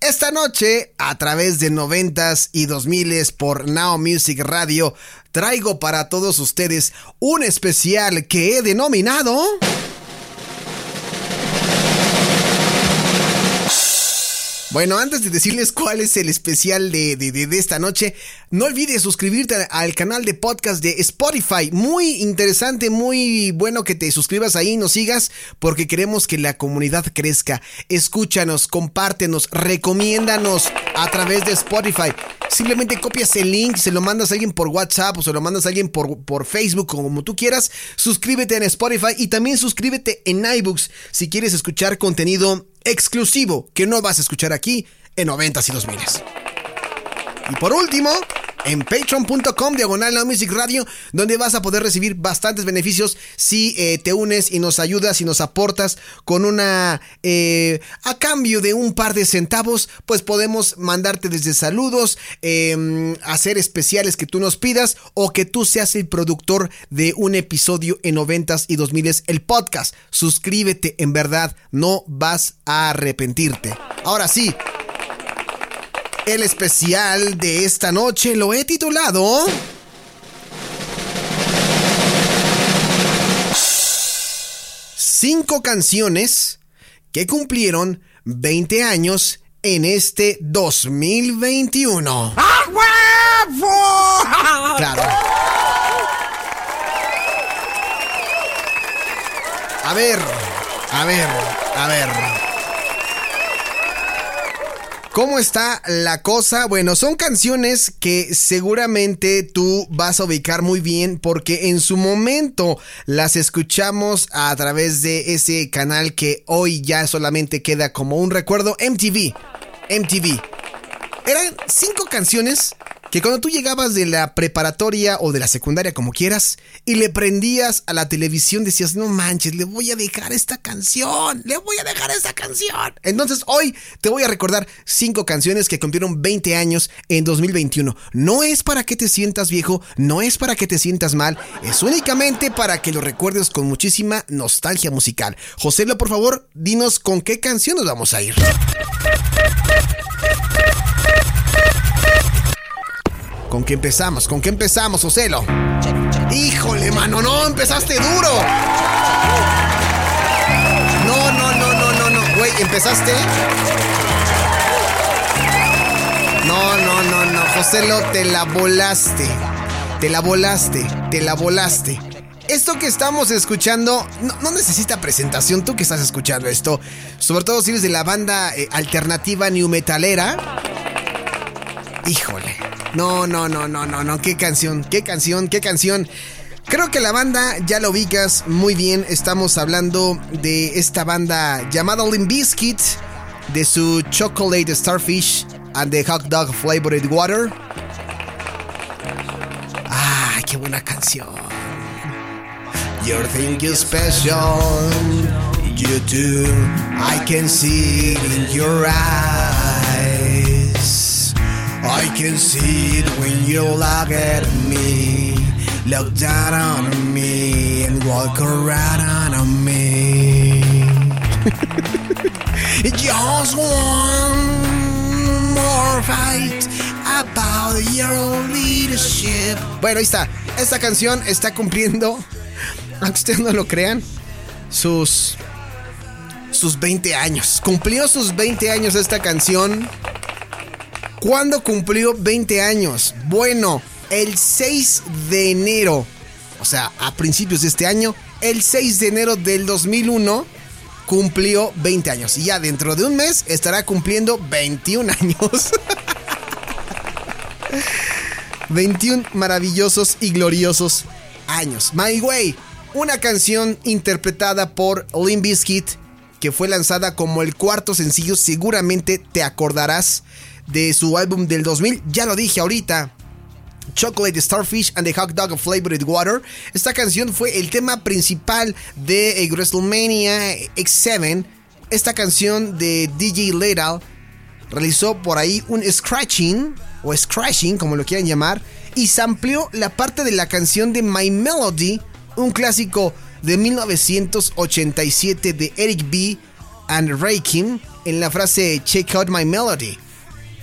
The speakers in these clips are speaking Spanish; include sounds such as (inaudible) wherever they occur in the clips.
Esta noche, a través de noventas y dos miles por Now Music Radio, traigo para todos ustedes un especial que he denominado... Bueno, antes de decirles cuál es el especial de, de, esta noche, no olvides suscribirte al canal de podcast de Spotify. Muy interesante, muy bueno que te suscribas ahí nos sigas porque queremos que la comunidad crezca. Escúchanos, compártenos, recomiéndanos a través de Spotify. Simplemente copias el link, se lo mandas a alguien por WhatsApp o se lo mandas a alguien por, por Facebook, como tú quieras. Suscríbete en Spotify y también suscríbete en iBooks si quieres escuchar contenido exclusivo que no vas a escuchar aquí en 90 y 2000. Y por último, en patreon.com diagonal music radio, donde vas a poder recibir bastantes beneficios si eh, te unes y nos ayudas y nos aportas con una... Eh, a cambio de un par de centavos, pues podemos mandarte desde saludos, em, hacer especiales que tú nos pidas o que tú seas el productor de un episodio en 90s y 2000s, el podcast. Suscríbete, en verdad, no vas a arrepentirte. Ahora sí, el especial de esta noche lo he titulado... Cinco canciones que cumplieron 20 años en este 2021. Claro. A ver, a ver, a ver. ¿Cómo está la cosa? Bueno, son canciones que seguramente tú vas a ubicar muy bien porque en su momento las escuchamos a través de ese canal que hoy ya solamente queda como un recuerdo, MTV. MTV. Eran cinco canciones que cuando tú llegabas de la preparatoria o de la secundaria, como quieras, y le prendías a la televisión, decías, no manches, le voy a dejar esta canción, le voy a dejar esta canción. Entonces hoy te voy a recordar cinco canciones que cumplieron 20 años en 2021. No es para que te sientas viejo, no es para que te sientas mal, es únicamente para que lo recuerdes con muchísima nostalgia musical. José, por favor, dinos con qué canción nos vamos a ir. ¿Con qué empezamos? ¿Con qué empezamos, Ocelo? Híjole, mano, no, empezaste duro. No, no, no, no, no, no. Güey, ¿empezaste? No, no, no, no. Joselo, te la volaste. Te la volaste, te la volaste. Esto que estamos escuchando no, necesita presentación, tú que estás escuchando esto, sobre todo si eres de la banda eh, alternativa new metalera. Híjole, no, no, no, no, no, no. Qué canción, qué canción, qué canción. Creo que la banda ya lo ubicas muy bien. Estamos hablando de esta banda llamada Limp Bizkit, de su Chocolate Starfish and the Hot Dog Flavored Water. Ah, qué buena canción. You're thinking special. You do. I can see in your eyes. I can see it when you look at me. Look down on me and walk around on me. (laughs) About your leadership. Bueno, ahí está. Esta canción está cumpliendo, (laughs) aunque ustedes no lo crean, sus sus 20 años. Cumplió sus 20 años esta canción ¿Cuándo cumplió 20 años? Bueno, el 6 de enero, o sea, a principios de este año, el 6 de enero del 2001 cumplió 20 años. Y ya dentro de un mes estará cumpliendo 21 años. (laughs) 21 maravillosos y gloriosos años. My Way, una canción interpretada por Limp Bizkit que fue lanzada como el cuarto sencillo, seguramente te acordarás de su álbum del 2000, ya lo dije ahorita. Chocolate Starfish and the Hot Dog of Flavored Water. Esta canción fue el tema principal de eh, WrestleMania X7. Esta canción de DJ Lethal realizó por ahí un scratching o scratching, como lo quieran llamar, y amplió la parte de la canción de My Melody, un clásico de 1987 de Eric B. and Rakim, en la frase Check out my melody.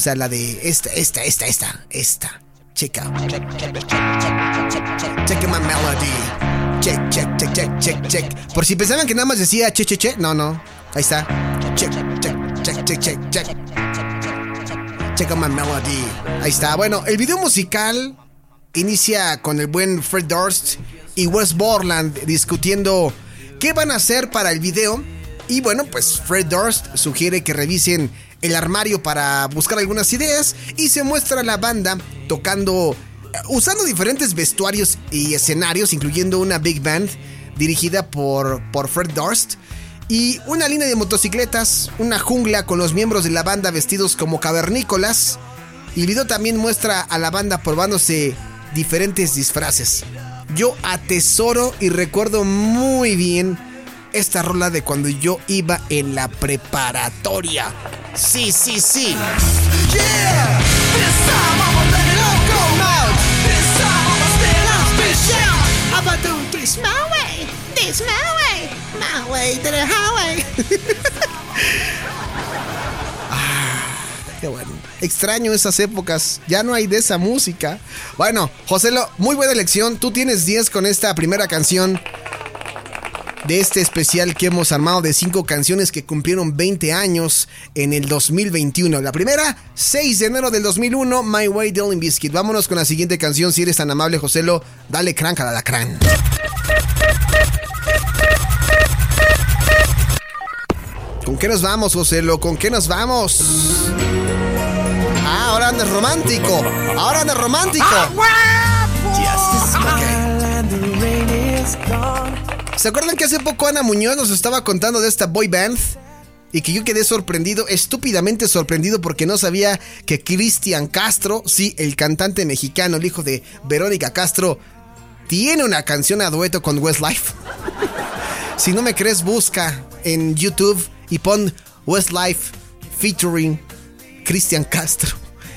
O sea, la de esta, esta, esta, esta, esta. Check out. Check, check, check, check, check, my melody. Check, check, check, check, check, check. Por si pensaban que nada más decía che, che, che. No, no. Ahí está. Check, check, check, check, check, check. Check my melody. Ahí está. Bueno, el video musical inicia con el buen Fred Durst y Wes Borland discutiendo qué van a hacer para el video. Y bueno, pues Fred Durst sugiere que revisen el armario para buscar algunas ideas y se muestra la banda tocando, usando diferentes vestuarios y escenarios, incluyendo una big band dirigida por, por Fred Durst. Y una línea de motocicletas, una jungla con los miembros de la banda vestidos como cavernícolas. El video también muestra a la banda probándose diferentes disfraces. Yo atesoro y recuerdo muy bien esta rola de cuando yo iba en la preparatoria. Sí, sí, sí. (laughs) Qué bueno. Extraño esas épocas. Ya no hay de esa música. Bueno, Joselo, muy buena elección. Tú tienes 10 con esta primera canción de este especial que hemos armado de 5 canciones que cumplieron 20 años en el 2021. La primera, 6 de enero del 2001, My Way Dylan Biscuit. Vámonos con la siguiente canción, si eres tan amable, Joselo. Dale crank a la crán. ¿Con qué nos vamos, Joselo? ¿Con qué nos vamos? Ah, ahora anda romántico. Ahora anda romántico. ¿Se acuerdan que hace poco Ana Muñoz nos estaba contando de esta boy band? Y que yo quedé sorprendido, estúpidamente sorprendido porque no sabía que Cristian Castro, sí, el cantante mexicano, el hijo de Verónica Castro, tiene una canción a dueto con Westlife. (laughs) si no me crees, busca en YouTube y pon Westlife featuring Cristian Castro.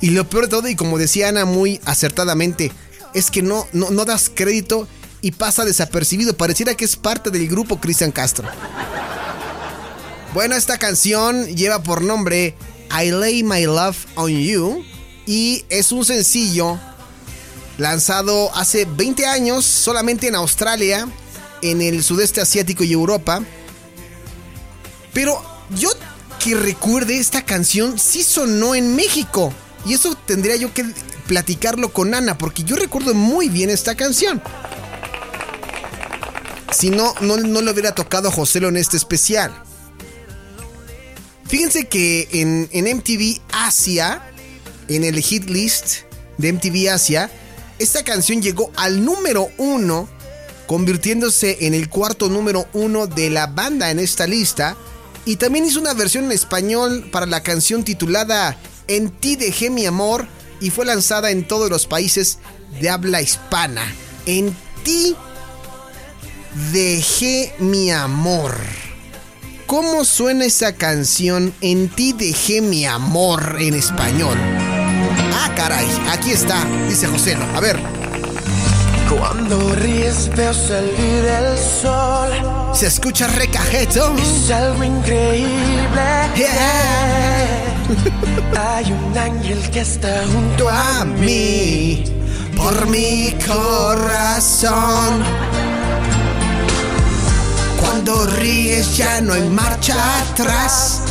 Y lo peor de todo, y como decía Ana muy acertadamente, es que no, no, no das crédito y pasa desapercibido. Pareciera que es parte del grupo Cristian Castro. Bueno, esta canción lleva por nombre I Lay My Love on You y es un sencillo lanzado hace 20 años solamente en Australia, en el sudeste asiático y Europa. Pero yo que recuerde esta canción sí sonó en México. Y eso tendría yo que platicarlo con Ana, porque yo recuerdo muy bien esta canción. Si no, no, le hubiera tocado a Joselo en este especial. Fíjense que en, en MTV Asia, en el hit list de MTV Asia, esta canción llegó al número uno, convirtiéndose en el cuarto número uno de la banda en esta lista y también hizo una versión en español para la canción titulada En ti dejé mi amor y fue lanzada en todos los países de habla hispana. En ti dejé mi amor. ¿Cómo suena esa canción En ti dejé mi amor en español? Ah, caray, aquí está, dice José. A ver. Cuando ríes veo salir el sol. Se escucha recajeto. Es algo increíble. (laughs) Hay un ángel que está junto a mí. Por mi corazón. Cuando ríes ya no hay marcha atrás.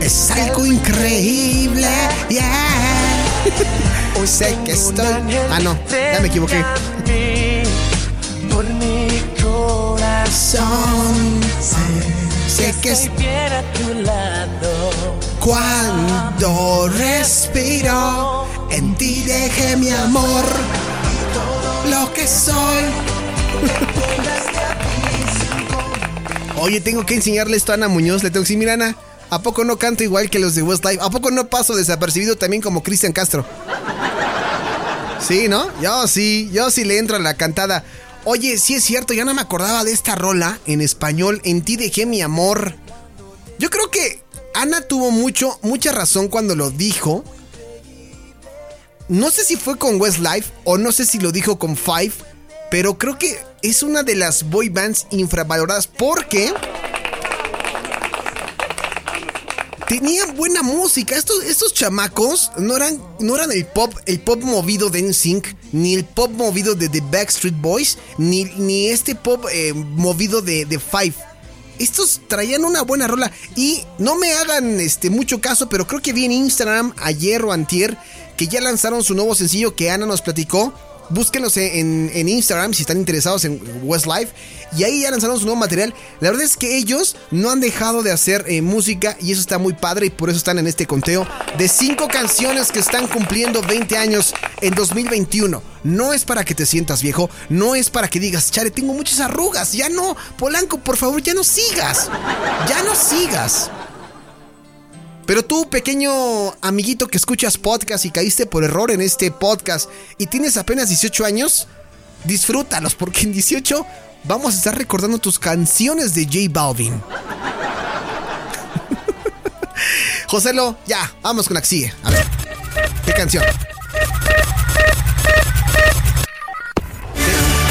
Es algo increíble. Yeah. Hoy sé que estoy. Ah, no, ya me equivoqué. Por mi corazón. Sé que estoy a tu lado. Cuando respiro, en ti dejé mi amor. Lo que soy. Oye, tengo que enseñarle esto a Ana Muñoz. Le tengo que decir, mira, Ana, ¿a poco no canto igual que los de Westlife? ¿A poco no paso desapercibido también como Cristian Castro? Sí, ¿no? Yo sí, yo sí le entro a la cantada. Oye, sí es cierto, ya no me acordaba de esta rola en español. En ti dejé mi amor. Yo creo que Ana tuvo mucho, mucha razón cuando lo dijo. No sé si fue con Westlife o no sé si lo dijo con Five, pero creo que es una de las boy bands infravaloradas porque tenían buena música. Estos, estos chamacos no eran, no eran el pop, el pop movido de NSYNC, ni el pop movido de The Backstreet Boys, ni, ni este pop eh, movido de, de Five. Estos traían una buena rola y no me hagan este mucho caso, pero creo que vi en Instagram ayer o antier que ya lanzaron su nuevo sencillo que Ana nos platicó. Búsquenlos en, en Instagram si están interesados en Westlife. Y ahí ya lanzaron su nuevo material. La verdad es que ellos no han dejado de hacer eh, música y eso está muy padre y por eso están en este conteo de cinco canciones que están cumpliendo 20 años en 2021. No es para que te sientas viejo, no es para que digas, chale, tengo muchas arrugas. Ya no, Polanco, por favor, ya no sigas. Ya no sigas. Pero tú, pequeño amiguito que escuchas podcast y caíste por error en este podcast y tienes apenas 18 años, disfrútalos porque en 18 vamos a estar recordando tus canciones de J Balvin. (laughs) Joselo, ya, vamos con la que sigue. A ver, ¿qué canción?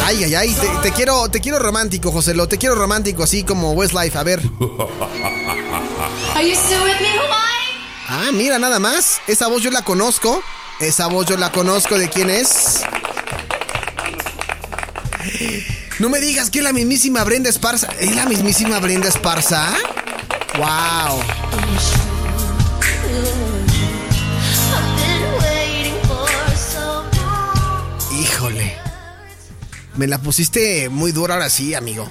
Ay, ay, ay, te, quiero, te quiero romántico, Joselo, te quiero romántico, así como Westlife, a ver. Ah, mira, nada más. Esa voz yo la conozco. Esa voz yo la conozco. ¿De quién es? No me digas que es la mismísima Brenda Esparza. ¿Es la mismísima Brenda Esparza? ¡Wow! Híjole. Me la pusiste muy dura ahora sí, amigo.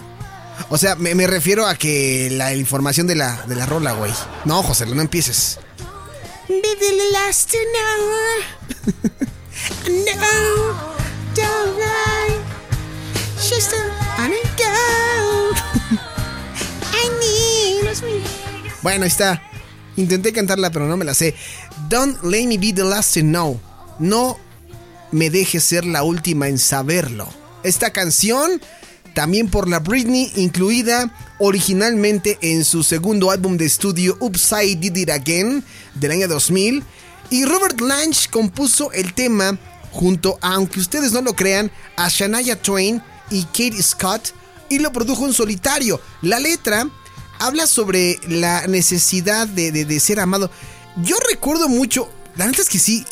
O sea, me, me refiero a que la información de la, de la rola, güey. No, José, no empieces. Be the last to know. (laughs) No, don't lie. She's the one to go. (laughs) I need. Bueno, ahí está. Intenté cantarla, pero no me la sé. Don't let me be the last to know. No me dejes ser la última en saberlo. Esta canción, también por la Britney, incluida originalmente en su segundo álbum de estudio Upside Did It Again del año 2000. Y Robert Lange compuso el tema junto, a, aunque ustedes no lo crean, a Shania Twain y Katie Scott y lo produjo en solitario. La letra habla sobre la necesidad de, de- de ser amado. Yo recuerdo mucho, la neta es que sí,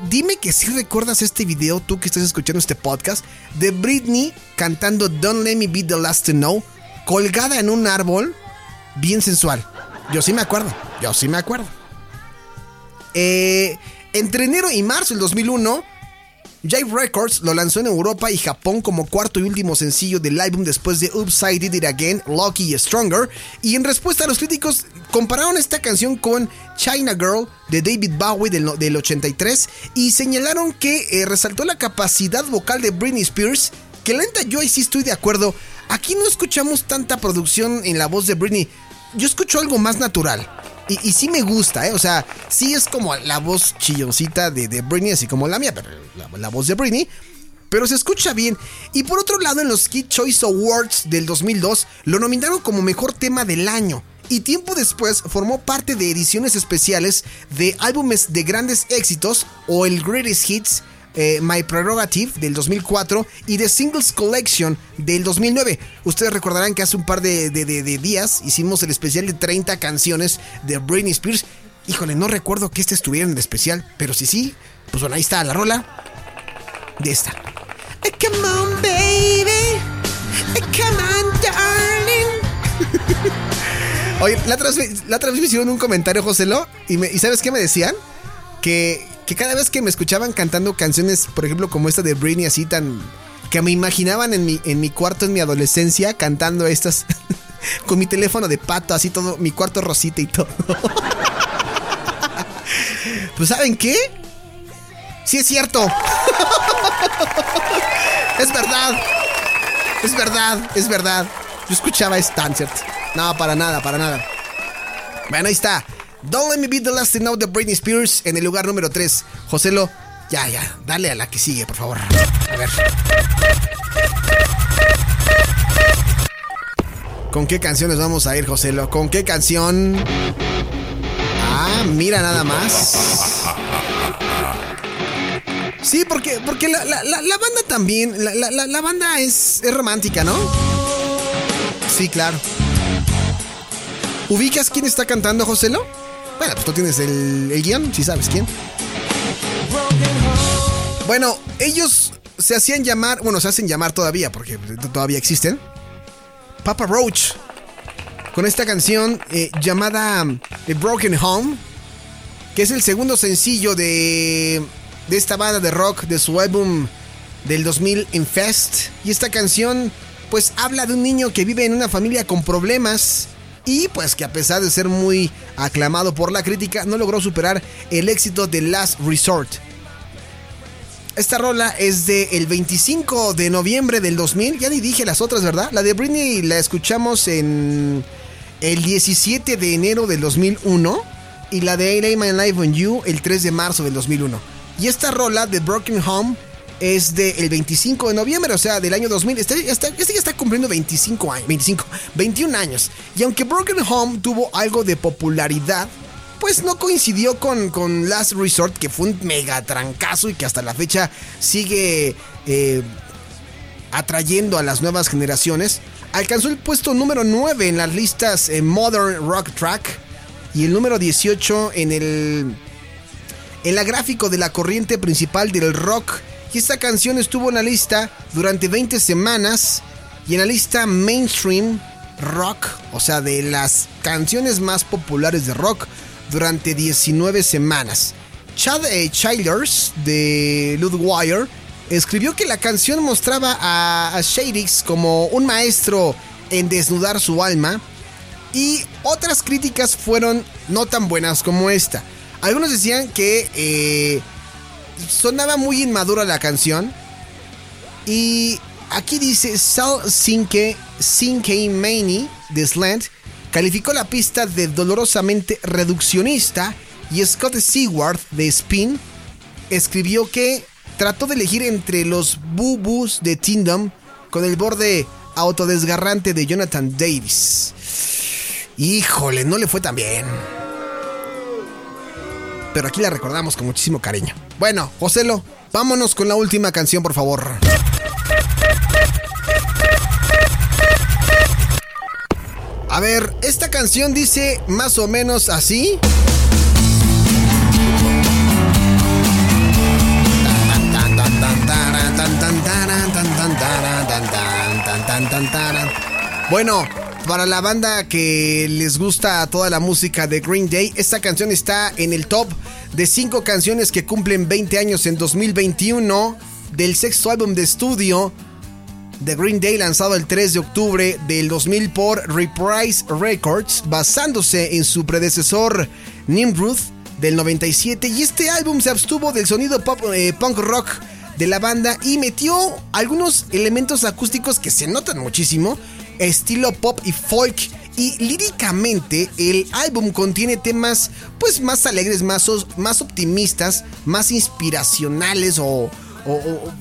dime que sí recuerdas este video, tú que estás escuchando este podcast, de Britney cantando Don't Let Me Be the Last to Know, colgada en un árbol, bien sensual. Yo sí me acuerdo, yo sí me acuerdo. Eh, entre enero y marzo del 2001, Jive Records lo lanzó en Europa y Japón como cuarto y último sencillo del álbum después de Upside Did It Again, Lucky y Stronger. Y en respuesta a los críticos, compararon esta canción con China Girl de David Bowie del, no- del 83 y señalaron que eh, resaltó la capacidad vocal de Britney Spears. Que la neta, yo ahí sí estoy de acuerdo. Aquí no escuchamos tanta producción en la voz de Britney. Yo escucho algo más natural. Y, sí me gusta, ¿eh? O sea, sí es como la voz chilloncita de, de Britney, así como la mía, pero la, la voz de Britney. Pero se escucha bien. Y por otro lado, en los Kid Choice Awards del 2002, lo nominaron como mejor tema del año. Y tiempo después formó parte de ediciones especiales de álbumes de grandes éxitos o el Greatest Hits eh, My Prerogative del 2004 y The Singles Collection del 2009. Ustedes recordarán que hace un par de, días hicimos el especial de 30 canciones de Britney Spears. Híjole, no recuerdo que este estuviera en el especial, pero si sí, pues bueno, ahí está la rola de esta. Eh, Come on, baby. Eh, Come on, darling. (laughs) Oye, la otra, vez, me hicieron un comentario, Joselo, y, y ¿sabes qué me decían? Que, que cada vez que me escuchaban cantando canciones, por ejemplo, como esta de Britney, así tan... que me imaginaban en mi, en mi cuarto en mi adolescencia cantando estas... (laughs) con mi teléfono de pato, así todo, mi cuarto rosita y todo. (laughs) pues ¿saben qué? Sí es cierto. (laughs) es verdad. Es verdad, es verdad. Yo escuchaba esta, ¿cierto? No, para nada, para nada. Bueno, ahí está. Don't Let Me Be the Last to Know de Britney Spears en el lugar número 3. Joselo, ya, ya, dale a la que sigue, por favor. A ver. ¿Con qué canciones vamos a ir, Joselo? ¿Con qué canción? Ah, mira nada más. Sí, porque, porque la, banda también, la, banda es, es romántica, ¿no? Sí, claro. ¿Ubicas quién está cantando, Joselo? Bueno, pues tú tienes el, el guion, si sabes quién. Bueno, ellos se hacían llamar, bueno, se hacen llamar todavía, porque todavía existen. Papa Roach. Con esta canción eh, llamada eh, Broken Home, que es el segundo sencillo de, de esta banda de rock de su álbum del 2000 Infest. Y esta canción, pues habla de un niño que vive en una familia con problemas y pues que a pesar de ser muy aclamado por la crítica, no logró superar el éxito de Last Resort. Esta rola es del el 25 de noviembre del 2000, ya ni dije las otras, ¿verdad? La de Britney la escuchamos en el 17 de enero del 2001 y la de I Lay My Life on You el 3 de marzo del 2001. Y esta rola de Broken Home es del 25 de noviembre, o sea, del año 2000. Este, este, este, ya está cumpliendo 25 años, 25, 21 años. Y aunque Broken Home tuvo algo de popularidad, pues no coincidió con, con Last Resort, que fue un mega trancazo y que hasta la fecha sigue eh, atrayendo a las nuevas generaciones. Alcanzó el puesto número 9 en las listas eh, Modern Rock Track y el número 18 en el en la gráfico de la corriente principal del rock y esta canción estuvo en la lista durante 20 semanas y en la lista mainstream rock, o sea, de las canciones más populares de rock durante 19 semanas. Chad Childers de Ludwire escribió que la canción mostraba a, a Shadix como un maestro en desnudar su alma y otras críticas fueron no tan buenas como esta. Algunos decían que eh, sonaba muy inmadura la canción. Y aquí dice Sal Sinke, Sinke Maney de Slant calificó la pista de dolorosamente reduccionista y Scott Seward de Spin escribió que trató de elegir entre los bubus de Tindom con el borde autodesgarrante de Jonathan Davis. Híjole, no le fue tan bien pero aquí la recordamos con muchísimo cariño. Bueno, Joselo, vámonos con la última canción, por favor. A ver, esta canción dice más o menos así. Bueno, para la banda que les gusta toda la música de Green Day, esta canción está en el top de 5 canciones que cumplen 20 años en 2021 del sexto álbum de estudio de Green Day lanzado el 3 de octubre del 2000 por Reprise Records, basándose en su predecesor Nimrod del 97 y este álbum se abstuvo del sonido pop, eh, punk rock de la banda y metió algunos elementos acústicos que se notan muchísimo estilo pop y folk y líricamente el álbum contiene temas pues más alegres, más, optimistas, más inspiracionales o,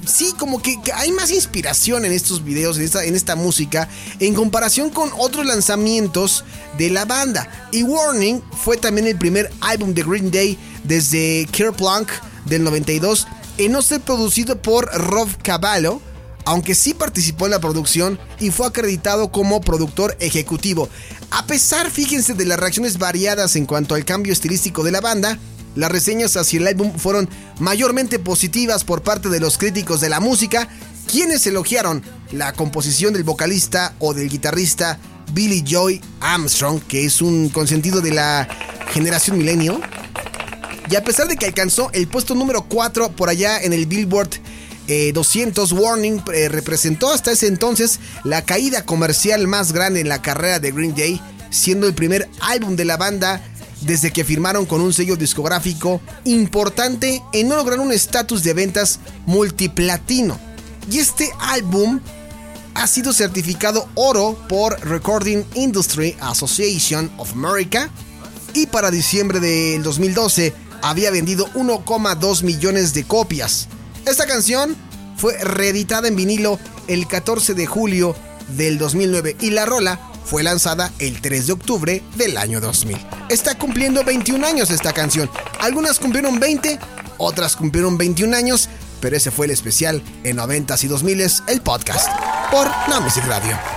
sí, como que, hay más inspiración en estos videos, en esta, en esta música, en comparación con otros lanzamientos de la banda. Y Warning fue también el primer álbum de Green Day desde Kerplunk del 92 en no ser producido por Rob Cavallo aunque sí participó en la producción y fue acreditado como productor ejecutivo. A pesar, fíjense, de las reacciones variadas en cuanto al cambio estilístico de la banda, las reseñas hacia el álbum fueron mayormente positivas por parte de los críticos de la música, quienes elogiaron la composición del vocalista o del guitarrista Billy Joy Armstrong, que es un consentido de la generación milenio. Y a pesar de que alcanzó el puesto número 4 por allá en el Billboard 200 eh, Warning eh, representó hasta ese entonces la caída comercial más grande en la carrera de Green Day, siendo el primer álbum de la banda desde que firmaron con un sello discográfico importante en no lograr un estatus de ventas multiplatino. Y este álbum ha sido certificado oro por Recording Industry Association of America y para diciembre del 2012 había vendido 1,2 millones de copias. Esta canción fue reeditada en vinilo el 14 de julio del 2009 y la rola fue lanzada el 3 de octubre del año 2000. Está cumpliendo 21 años esta canción. Algunas cumplieron 20, otras cumplieron 21 años, pero ese fue el especial en 90s y 2000s, el podcast, por No Music Radio.